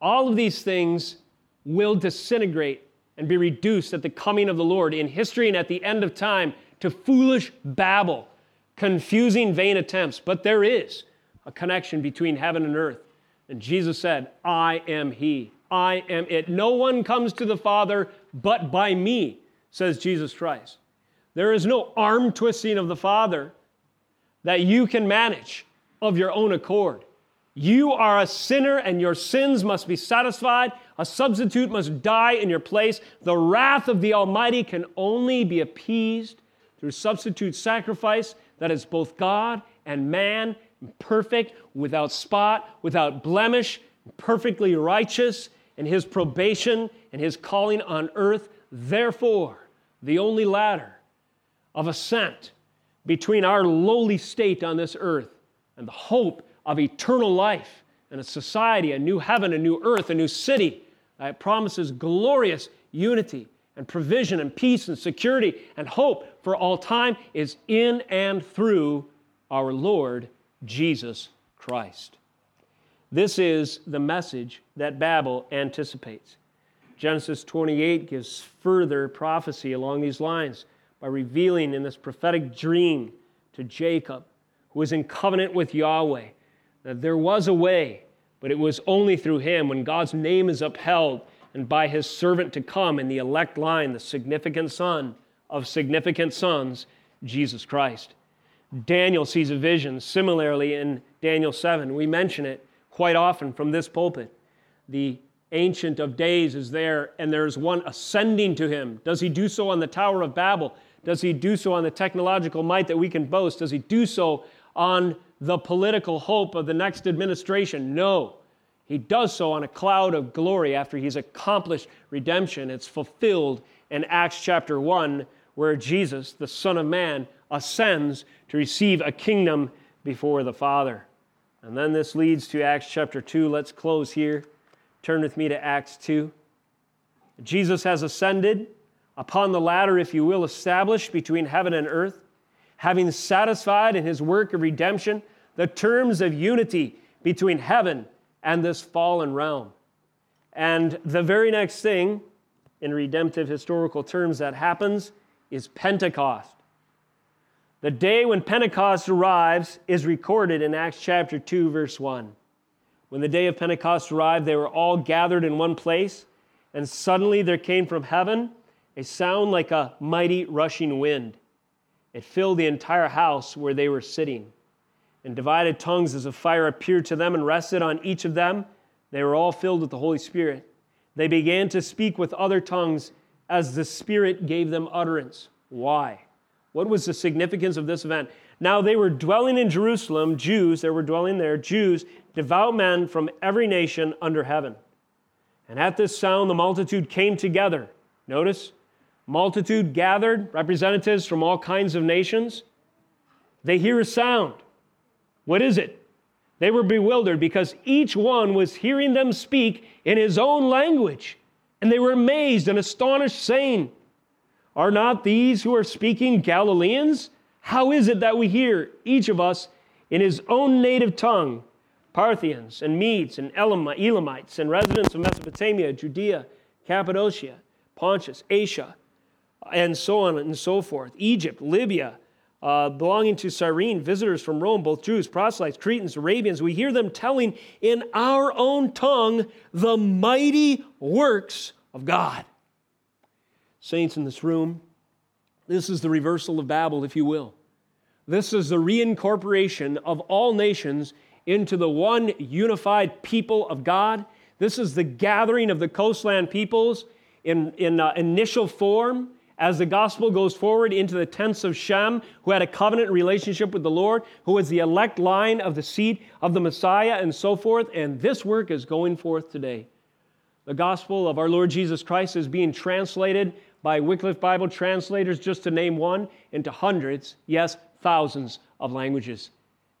All of these things will disintegrate and be reduced at the coming of the Lord in history and at the end of time to foolish babble, confusing, vain attempts. But there is a connection between heaven and earth. And Jesus said, I am He. I am it. No one comes to the Father but by me, says Jesus Christ. There is no arm twisting of the Father that you can manage of your own accord. You are a sinner and your sins must be satisfied. A substitute must die in your place. The wrath of the Almighty can only be appeased through substitute sacrifice that is both God and man, perfect, without spot, without blemish, perfectly righteous, and his probation and his calling on earth. Therefore, the only ladder of ascent between our lowly state on this earth and the hope of eternal life and a society, a new heaven, a new earth, a new city Uh, that promises glorious unity and provision and peace and security and hope for all time is in and through our Lord Jesus Christ. This is the message that Babel anticipates. Genesis 28 gives further prophecy along these lines by revealing in this prophetic dream to Jacob, who was in covenant with Yahweh, that there was a way, but it was only through him when God's name is upheld and by his servant to come in the elect line, the significant son of significant sons, Jesus Christ. Daniel sees a vision similarly in Daniel 7. We mention it quite often from this pulpit. The Ancient of Days is there, and there's one ascending to him. Does he do so on the Tower of Babel? Does he do so on the technological might that we can boast? Does he do so on the political hope of the next administration? No. He does so on a cloud of glory after he's accomplished redemption. It's fulfilled in Acts chapter 1, where Jesus, the Son of Man, ascends to receive a kingdom before the Father. And then this leads to Acts chapter 2. Let's close here. Turn with me to Acts 2. Jesus has ascended upon the ladder, if you will, established between heaven and earth, having satisfied in his work of redemption the terms of unity between heaven and this fallen realm. And the very next thing in redemptive historical terms that happens is Pentecost. The day when Pentecost arrives is recorded in Acts chapter 2, verse 1. When the day of Pentecost arrived, they were all gathered in one place, and suddenly there came from heaven a sound like a mighty rushing wind, It filled the entire house where they were sitting. And divided tongues as a fire appeared to them and rested on each of them. They were all filled with the Holy Spirit. They began to speak with other tongues as the Spirit gave them utterance. Why? What was the significance of this event? Now they were dwelling in Jerusalem, Jews, they were dwelling there, Jews, devout men from every nation under heaven. And at this sound, the multitude came together. Notice, multitude gathered, representatives from all kinds of nations. They hear a sound. What is it? They were bewildered because each one was hearing them speak in his own language. And they were amazed and astonished, saying, Are not these who are speaking Galileans? How is it that we hear, each of us, in his own native tongue? Parthians and Medes and Elamites and residents of Mesopotamia, Judea, Cappadocia, Pontus, Asia, and so on and so forth, Egypt, Libya, uh, belonging to Cyrene, visitors from Rome, both Jews, proselytes, Cretans, Arabians, we hear them telling in our own tongue the mighty works of God. Saints in this room, this is the reversal of Babel, if you will. This is the reincorporation of all nations into the one unified people of God. This is the gathering of the coastland peoples in, in uh, initial form as the gospel goes forward into the tents of Shem, who had a covenant relationship with the Lord, who was the elect line of the seed of the Messiah, and so forth. And this work is going forth today. The gospel of our Lord Jesus Christ is being translated by Wycliffe Bible translators, just to name one, into hundreds, yes, thousands of languages.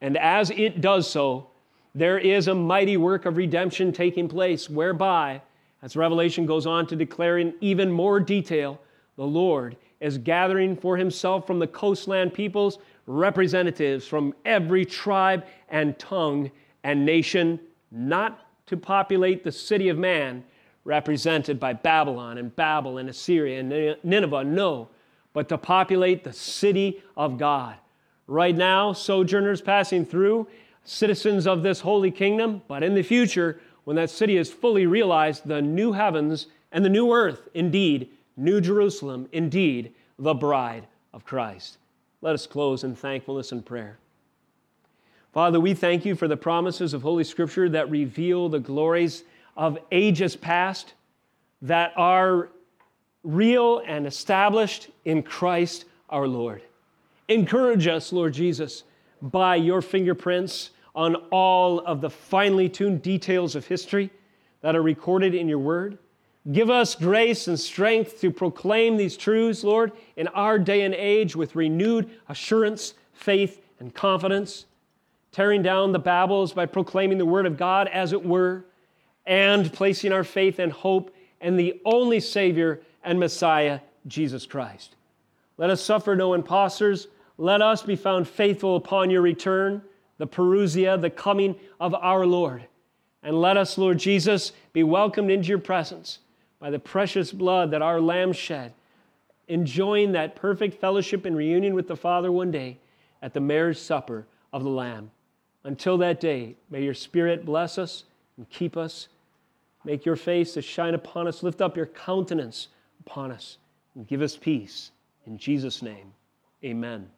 And as it does so, there is a mighty work of redemption taking place, whereby, as Revelation goes on to declare in even more detail, the Lord is gathering for himself from the coastland peoples representatives from every tribe and tongue and nation, not to populate the city of man, represented by Babylon and Babel and Assyria and Nineveh, no, but to populate the city of God. Right now, sojourners passing through, citizens of this holy kingdom, but in the future, when that city is fully realized, the new heavens and the new earth, indeed, New Jerusalem, indeed, the bride of Christ. Let us close in thankfulness and prayer. Father, we thank you for the promises of Holy Scripture that reveal the glories of ages past that are real and established in Christ our Lord. Encourage us, Lord Jesus, by your fingerprints on all of the finely tuned details of history that are recorded in your word. Give us grace and strength to proclaim these truths, Lord, in our day and age with renewed assurance, faith, and confidence, tearing down the Babels by proclaiming the word of God as it were and placing our faith and hope in the only Savior and Messiah, Jesus Christ. Let us suffer no impostors. Let us be found faithful upon your return, the Parousia, the coming of our Lord. And let us, Lord Jesus, be welcomed into your presence by the precious blood that our Lamb shed, enjoying that perfect fellowship and reunion with the Father one day at the marriage supper of the Lamb. Until that day, may your Spirit bless us and keep us Make your face to shine upon us. Lift up your countenance upon us and give us peace. In Jesus' name, amen.